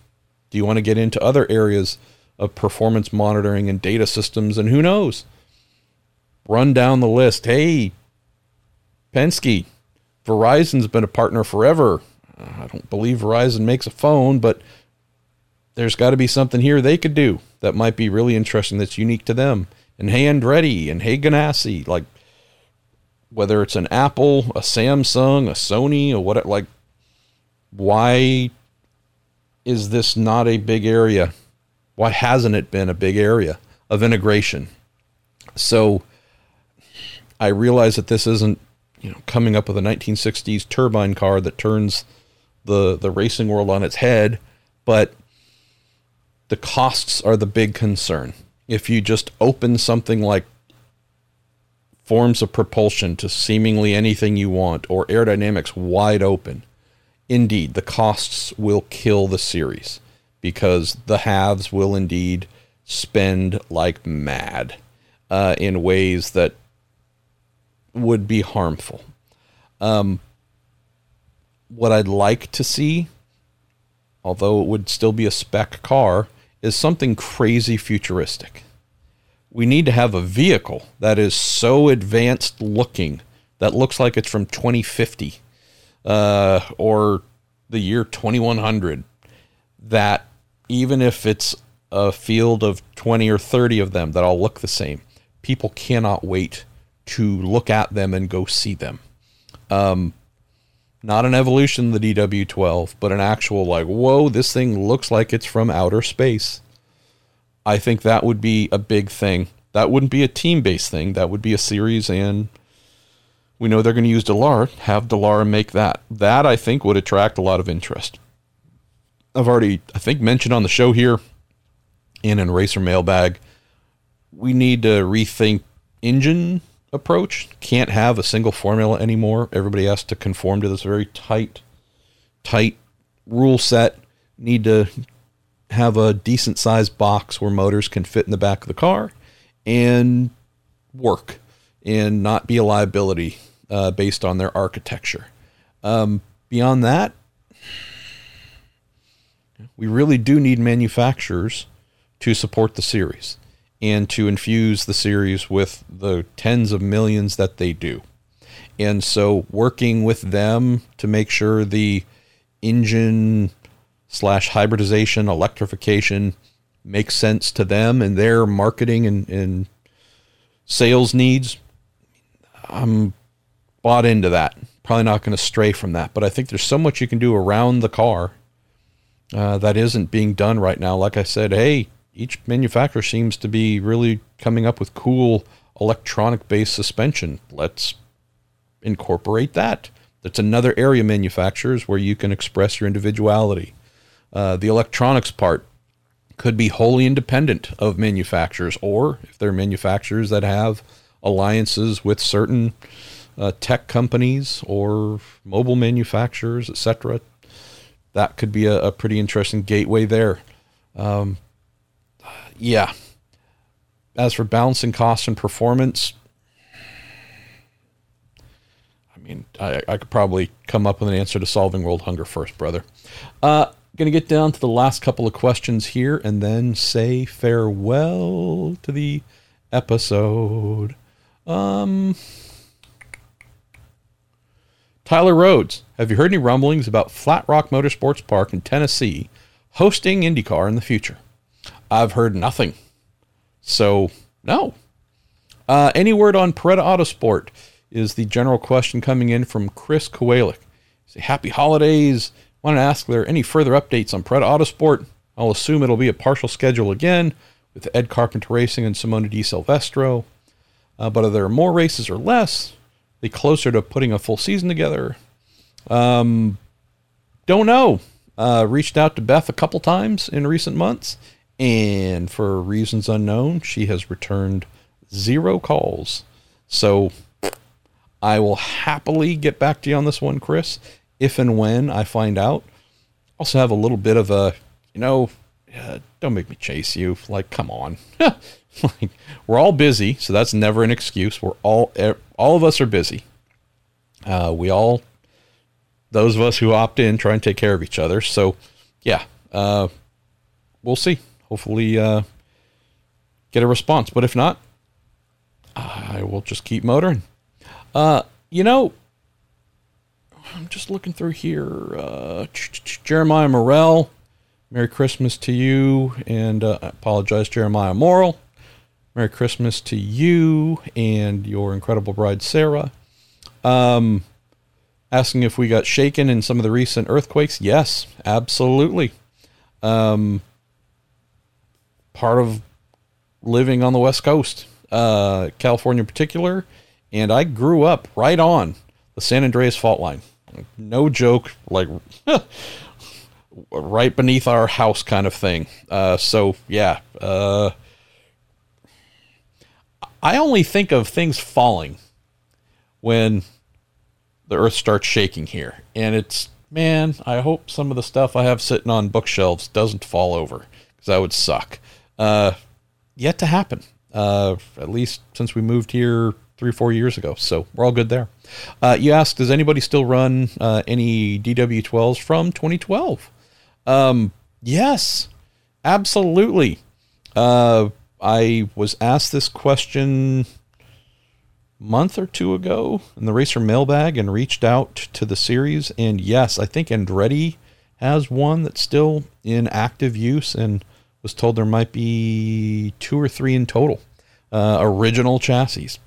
do you want to get into other areas of performance monitoring and data systems? And who knows? Run down the list. Hey, Penske, Verizon's been a partner forever. I don't believe Verizon makes a phone, but there's got to be something here they could do that might be really interesting that's unique to them. And hey, Andretti and hey, Ganassi, like whether it's an Apple, a Samsung, a Sony, or what, like, why is this not a big area? Why hasn't it been a big area of integration? So I realize that this isn't, you know, coming up with a 1960s turbine car that turns the the racing world on its head, but the costs are the big concern. If you just open something like forms of propulsion to seemingly anything you want or aerodynamics wide open, indeed the costs will kill the series because the haves will indeed spend like mad uh, in ways that would be harmful. Um, what I'd like to see, although it would still be a spec car, is something crazy futuristic. We need to have a vehicle that is so advanced looking that looks like it's from 2050 uh, or the year 2100 that even if it's a field of 20 or 30 of them that all look the same, people cannot wait to look at them and go see them. Um, not an evolution of the DW12, but an actual like, whoa, this thing looks like it's from outer space. I think that would be a big thing. That wouldn't be a team-based thing. That would be a series, and we know they're going to use Dallara. Have Dallara make that. That I think would attract a lot of interest. I've already, I think, mentioned on the show here, in Racer Mailbag, we need to rethink engine approach. Can't have a single formula anymore. Everybody has to conform to this very tight, tight rule set. Need to have a decent sized box where motors can fit in the back of the car and work and not be a liability uh, based on their architecture. Um, beyond that, we really do need manufacturers to support the series and to infuse the series with the tens of millions that they do. And so working with them to make sure the engine slash hybridization, electrification makes sense to them and their marketing and, and sales needs, I'm bought into that. Probably not going to stray from that, but I think there's so much you can do around the car uh, that isn't being done right now. Like I said, hey, each manufacturer seems to be really coming up with cool electronic based suspension. Let's incorporate that. That's another area manufacturers where you can express your individuality. Uh, the electronics part could be wholly independent of manufacturers, or if they're manufacturers that have alliances with certain uh, tech companies or mobile manufacturers, etc. That could be a, a pretty interesting gateway there. Um, yeah. As for balancing cost and performance, I mean, I, I could probably come up with an answer to solving world hunger first, brother. Uh, going to get down to the last couple of questions here and then say farewell to the episode. Um, Tyler Rhodes, have you heard any rumblings about Flat Rock Motorsports Park in Tennessee hosting IndyCar in the future? I've heard nothing. So, no. Uh, any word on Paretta Autosport is the general question coming in from Chris Kowalik. Say, happy holidays. Want to ask, there any further updates on Paretta Autosport? I'll assume it'll be a partial schedule again with Ed Carpenter Racing and Simona de Silvestro. Uh, but are there more races or less? Are they closer to putting a full season together? Um, don't know. Uh, reached out to Beth a couple times in recent months and for reasons unknown, she has returned zero calls. So I will happily get back to you on this one, Chris, if and when I find out. Also, have a little bit of a, you know, uh, don't make me chase you. Like, come on. like, we're all busy, so that's never an excuse. We're all, all of us are busy. Uh, we all, those of us who opt in, try and take care of each other. So, yeah, uh, we'll see. Hopefully, uh, get a response. But if not, I will just keep motoring. Uh, you know, I'm just looking through here. Uh, Jeremiah Morrell, Merry Christmas to you, and uh, I apologize, Jeremiah Morrell. Merry Christmas to you and your incredible bride, Sarah. Um, asking if we got shaken in some of the recent earthquakes. Yes, absolutely. Um, part of living on the West Coast, uh, California in particular, and I grew up right on the San Andreas fault line. No joke, like right beneath our house, kind of thing. Uh, so yeah, uh, I only think of things falling when the earth starts shaking here, and it's man. I hope some of the stuff I have sitting on bookshelves doesn't fall over because that would suck. Uh, yet to happen. Uh, at least since we moved here three or four years ago. So we're all good there. Uh, you asked, does anybody still run uh, any DW12s from 2012? Um, yes, absolutely. Uh, I was asked this question month or two ago in the Racer mailbag and reached out to the series. And yes, I think Andretti has one that's still in active use and – was told there might be two or three in total uh, original chassis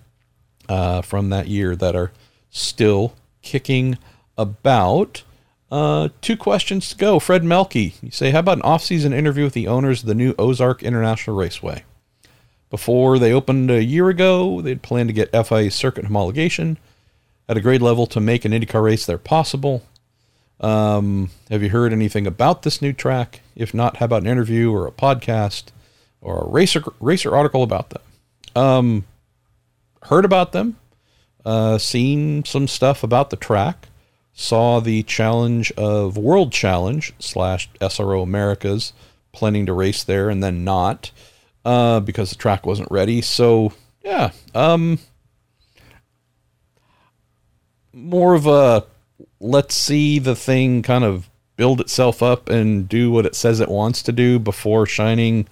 uh, from that year that are still kicking about. Uh, two questions to go. Fred Melky, you say, how about an off-season interview with the owners of the new Ozark International Raceway? Before they opened a year ago, they'd planned to get FIA circuit homologation at a grade level to make an IndyCar race there possible. Um, have you heard anything about this new track? If not, how about an interview or a podcast or a racer racer article about them? Um, heard about them, uh, seen some stuff about the track, saw the challenge of World Challenge slash SRO Americas planning to race there and then not uh, because the track wasn't ready. So yeah, um, more of a let's see the thing kind of build itself up and do what it says it wants to do before shining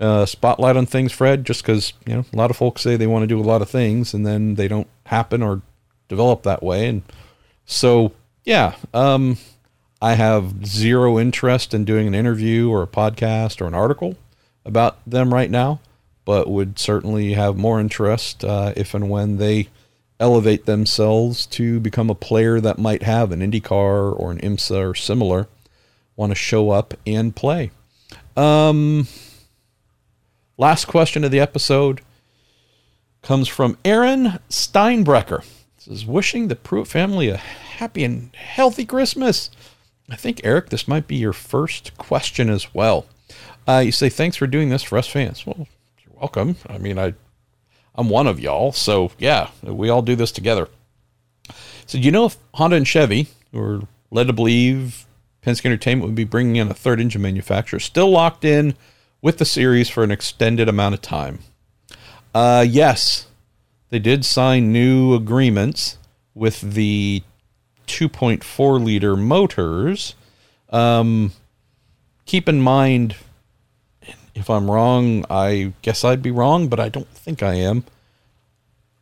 uh, spotlight on things, Fred. Just because you know a lot of folks say they want to do a lot of things and then they don't happen or develop that way, and so yeah, um, I have zero interest in doing an interview or a podcast or an article about them right now, but would certainly have more interest uh, if and when they elevate themselves to become a player that might have an IndyCar or an IMSA or similar, want to show up and play. Um, last question of the episode comes from Aaron Steinbrecker. This is wishing the Pruett family a happy and healthy Christmas. I think, Eric, this might be your first question as well. Uh, you say, thanks for doing this for us fans. Well, you're welcome. I mean, I I'm one of y'all. So yeah, we all do this together. So do you know if Honda and Chevy were led to believe Penske Entertainment would be bringing in a third engine manufacturer, still locked in with the series for an extended amount of time. Uh, yes, they did sign new agreements with the 2.4 liter motors. Um, keep in mind, if I'm wrong, I guess I'd be wrong, but I don't think I am.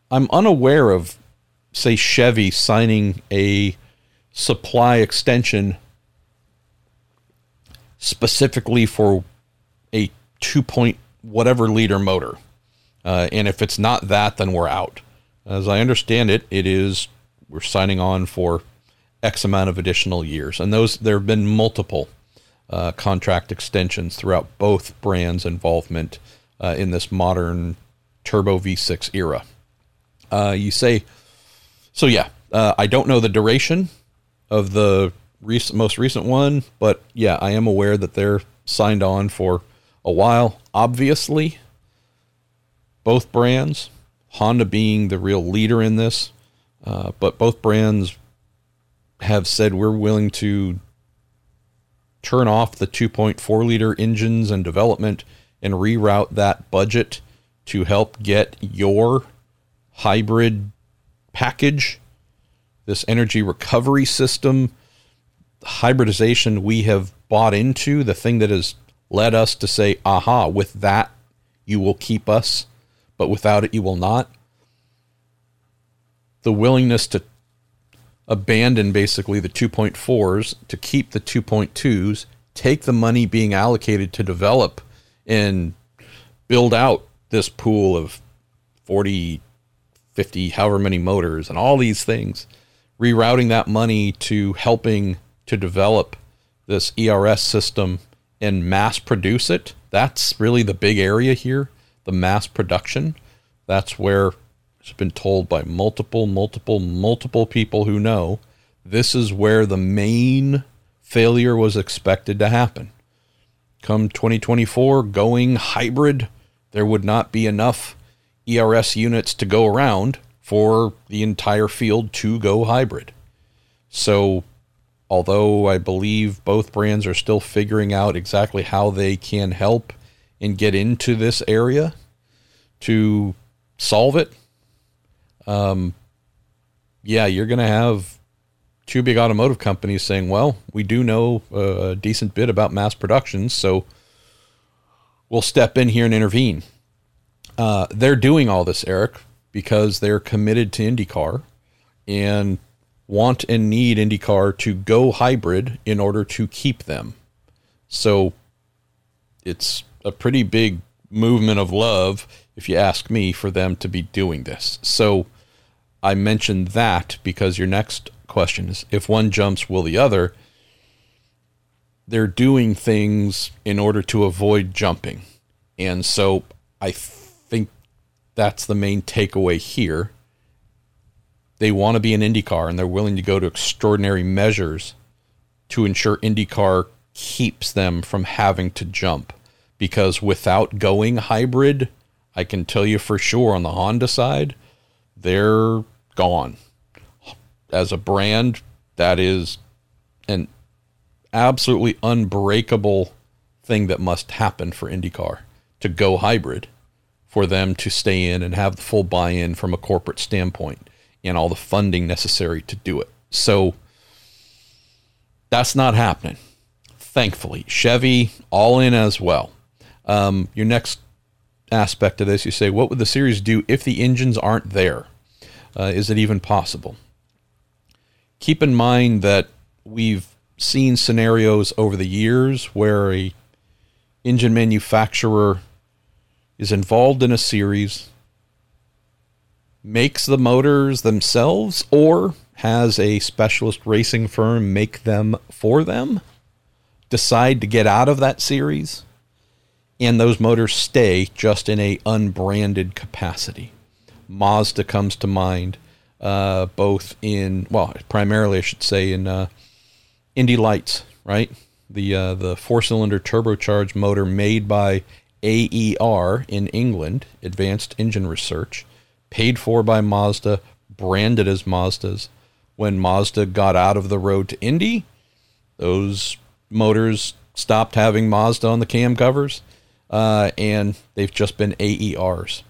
I'm unaware of, say, Chevy signing a supply extension specifically for two point whatever liter motor. Uh, and if it's not that, then we're out. As I understand it, it is we're signing on for X amount of additional years, and those there have been multiple uh, contract extensions throughout both brands' involvement uh, in this modern turbo V6 era. Uh, you say, so yeah, uh, I don't know the duration of the recent, most recent one, but yeah, I am aware that they're signed on for a while. Obviously, both brands, Honda being the real leader in this, Uh, but both brands have said we're willing to turn off the 2.4 liter engines and development and reroute that budget to help get your hybrid package, this energy recovery system, hybridization we have bought into, the thing that has led us to say, aha, with that you will keep us, but without it you will not. The willingness to abandon basically the 2.4s to keep the 2.2s, take the money being allocated to develop and build out this pool of 40, 50, however many motors and all these things, rerouting that money to helping to develop this ERS system and mass produce it. That's really the big area here, the mass production. That's where it's been told by multiple, multiple, multiple people who know this is where the main failure was expected to happen. Come 2024, going hybrid, there would not be enough ERS units to go around for the entire field to go hybrid. So, although I believe both brands are still figuring out exactly how they can help and get into this area to solve it, um, yeah, you're going to have two big automotive companies saying, well, we do know a decent bit about mass production, so we'll step in here and intervene. Uh, they're doing all this, Eric, because they're committed to IndyCar and want and need IndyCar to go hybrid in order to keep them. So it's a pretty big movement of love, if you ask me, for them to be doing this. So I mentioned that because your next question is if one jumps, will the other? They're doing things in order to avoid jumping. And so I think that's the main takeaway here. They want to be an IndyCar and they're willing to go to extraordinary measures to ensure IndyCar keeps them from having to jump. Because without going hybrid, I can tell you for sure on the Honda side, they're gone. As a brand, that is an absolutely unbreakable thing that must happen for IndyCar to go hybrid, for them to stay in and have the full buy in from a corporate standpoint and all the funding necessary to do it. So that's not happening. Thankfully, Chevy all in as well. Um, your next aspect of this, you say, what would the series do if the engines aren't there? Uh, is it even possible? Keep in mind that we've seen scenarios over the years where a engine manufacturer is involved in a series, makes the motors themselves, or has a specialist racing firm make them for them, decide to get out of that series, and those motors stay just in a unbranded capacity. Mazda comes to mind, uh, both in well, primarily I should say in uh, Indy Lights, right? The uh, the four cylinder turbocharged motor made by AER in England, Advanced Engine Research, paid for by Mazda, branded as Mazda's. When Mazda got out of the road to Indy, those motors stopped having Mazda on the cam covers, uh, and they've just been AERs.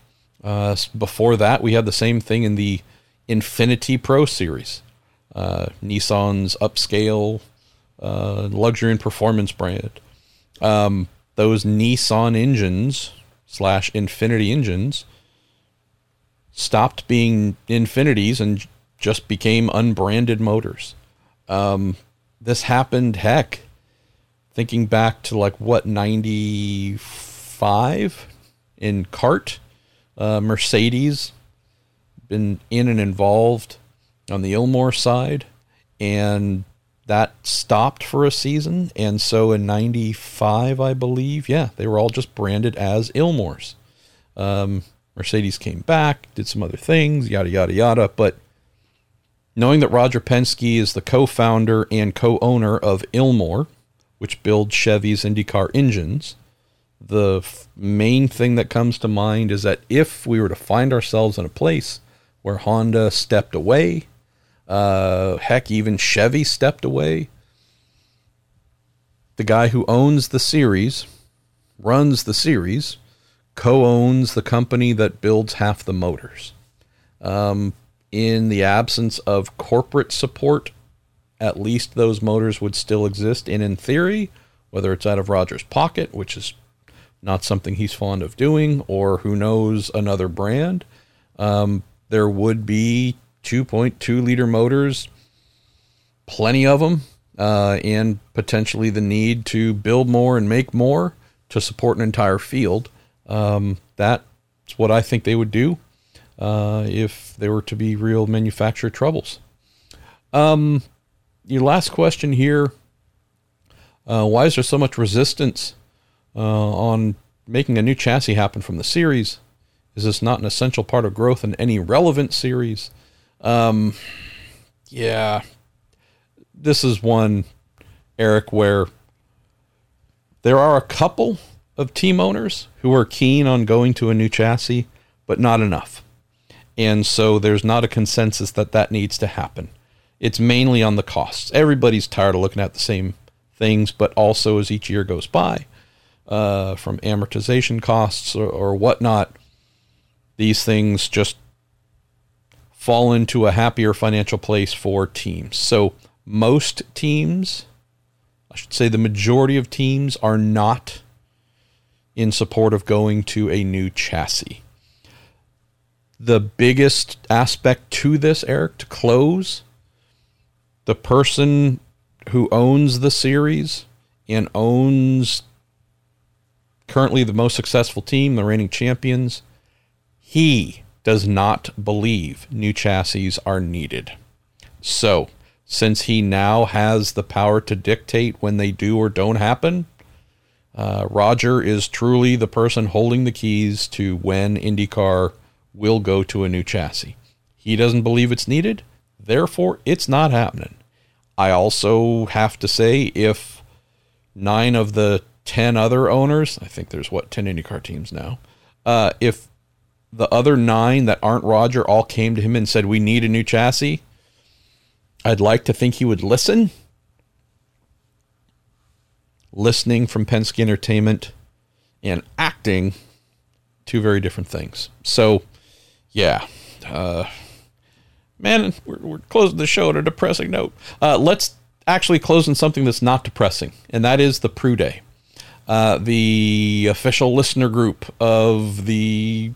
Uh, before that, we had the same thing in the Infiniti Pro series, uh, Nissan's upscale uh, luxury and performance brand. Um, those Nissan engines slash Infiniti engines stopped being Infinitis and just became unbranded motors. Um, this happened, heck, thinking back to like what, 95 in CART uh, Mercedes been in and involved on the Ilmor side, and that stopped for a season. And so in '95, I believe, yeah, they were all just branded as Ilmors. Um, Mercedes came back, did some other things, yada yada yada. But knowing that Roger Penske is the co-founder and co-owner of Ilmor, which builds Chevy's IndyCar engines, the f- main thing that comes to mind is that if we were to find ourselves in a place where Honda stepped away. Uh, heck, even Chevy stepped away. The guy who owns the series, runs the series, co owns the company that builds half the motors. Um, in the absence of corporate support, at least those motors would still exist. And in theory, whether it's out of Roger's pocket, which is not something he's fond of doing, or who knows another brand, um, there would be 2.2 liter motors, plenty of them, uh, and potentially the need to build more and make more to support an entire field. Um, that's what I think they would do uh, if there were to be real manufacturer troubles. Um, your last question here uh, why is there so much resistance uh, on making a new chassis happen from the series? Is this not an essential part of growth in any relevant series? Um, yeah, this is one, Eric, where there are a couple of team owners who are keen on going to a new chassis, but not enough. And so there's not a consensus that that needs to happen. It's mainly on the costs. Everybody's tired of looking at the same things, but also as each year goes by, uh, from amortization costs or, or whatnot, these things just fall into a happier financial place for teams. So most teams, I should say the majority of teams, are not in support of going to a new chassis. The biggest aspect to this, Eric, to close, the person who owns the series and owns currently the most successful team, the reigning champions, he does not believe new chassis are needed. So, since he now has the power to dictate when they do or don't happen, uh, Roger is truly the person holding the keys to when IndyCar will go to a new chassis. He doesn't believe it's needed, therefore, it's not happening. I also have to say, if nine of the 10 other owners, I think there's what, 10 IndyCar teams now, uh, if the other nine that aren't Roger all came to him and said, We need a new chassis, I'd like to think he would listen listening from Penske Entertainment and acting, two very different things. So, yeah, uh, man, we're, we're closing the show on a depressing note. Uh, let's actually close on something that's not depressing, and that is the Prue Day. Uh, the official listener group of the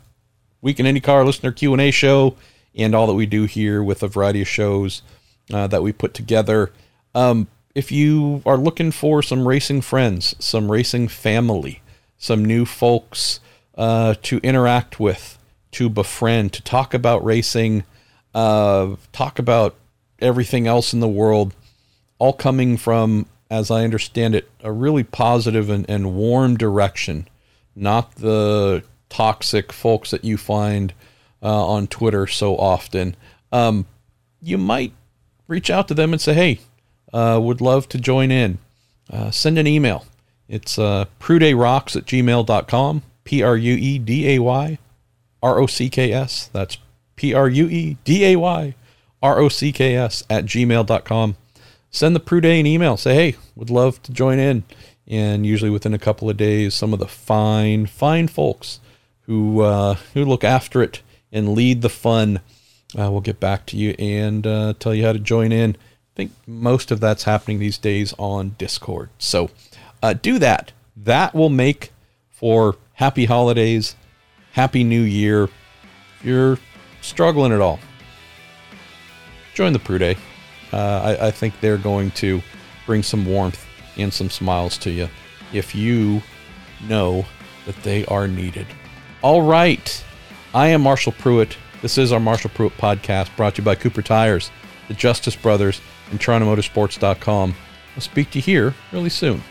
Week in IndyCar listener Q&A show and all that we do here with a variety of shows uh, that we put together. Um, if you are looking for some racing friends, some racing family, some new folks uh, to interact with, to befriend, to talk about racing, uh, talk about everything else in the world, all coming from, as I understand it, a really positive and, and warm direction, not the toxic folks that you find uh, on Twitter so often. Um, you might reach out to them and say, hey, uh, would love to join in. Uh, send an email. It's uh, pruedayrocks at gmail.com. P R U E D A Y R O C K S. That's P R U E D A Y R O C K S at gmail.com. Send the Prue Day an email. Say, hey, would love to join in. And usually within a couple of days, some of the fine, fine folks who uh, who look after it and lead the fun uh, will get back to you and uh, tell you how to join in think most of that's happening these days on Discord. So uh, do that. That will make for happy holidays, happy new year. If you're struggling at all, join the Prue Day. Uh, I, I think they're going to bring some warmth and some smiles to you if you know that they are needed. All right. I am Marshall Pruett. This is our Marshall Pruett podcast brought to you by Cooper Tires, the Justice Brothers, and TorontoMotorsports.com. I'll speak to you here really soon.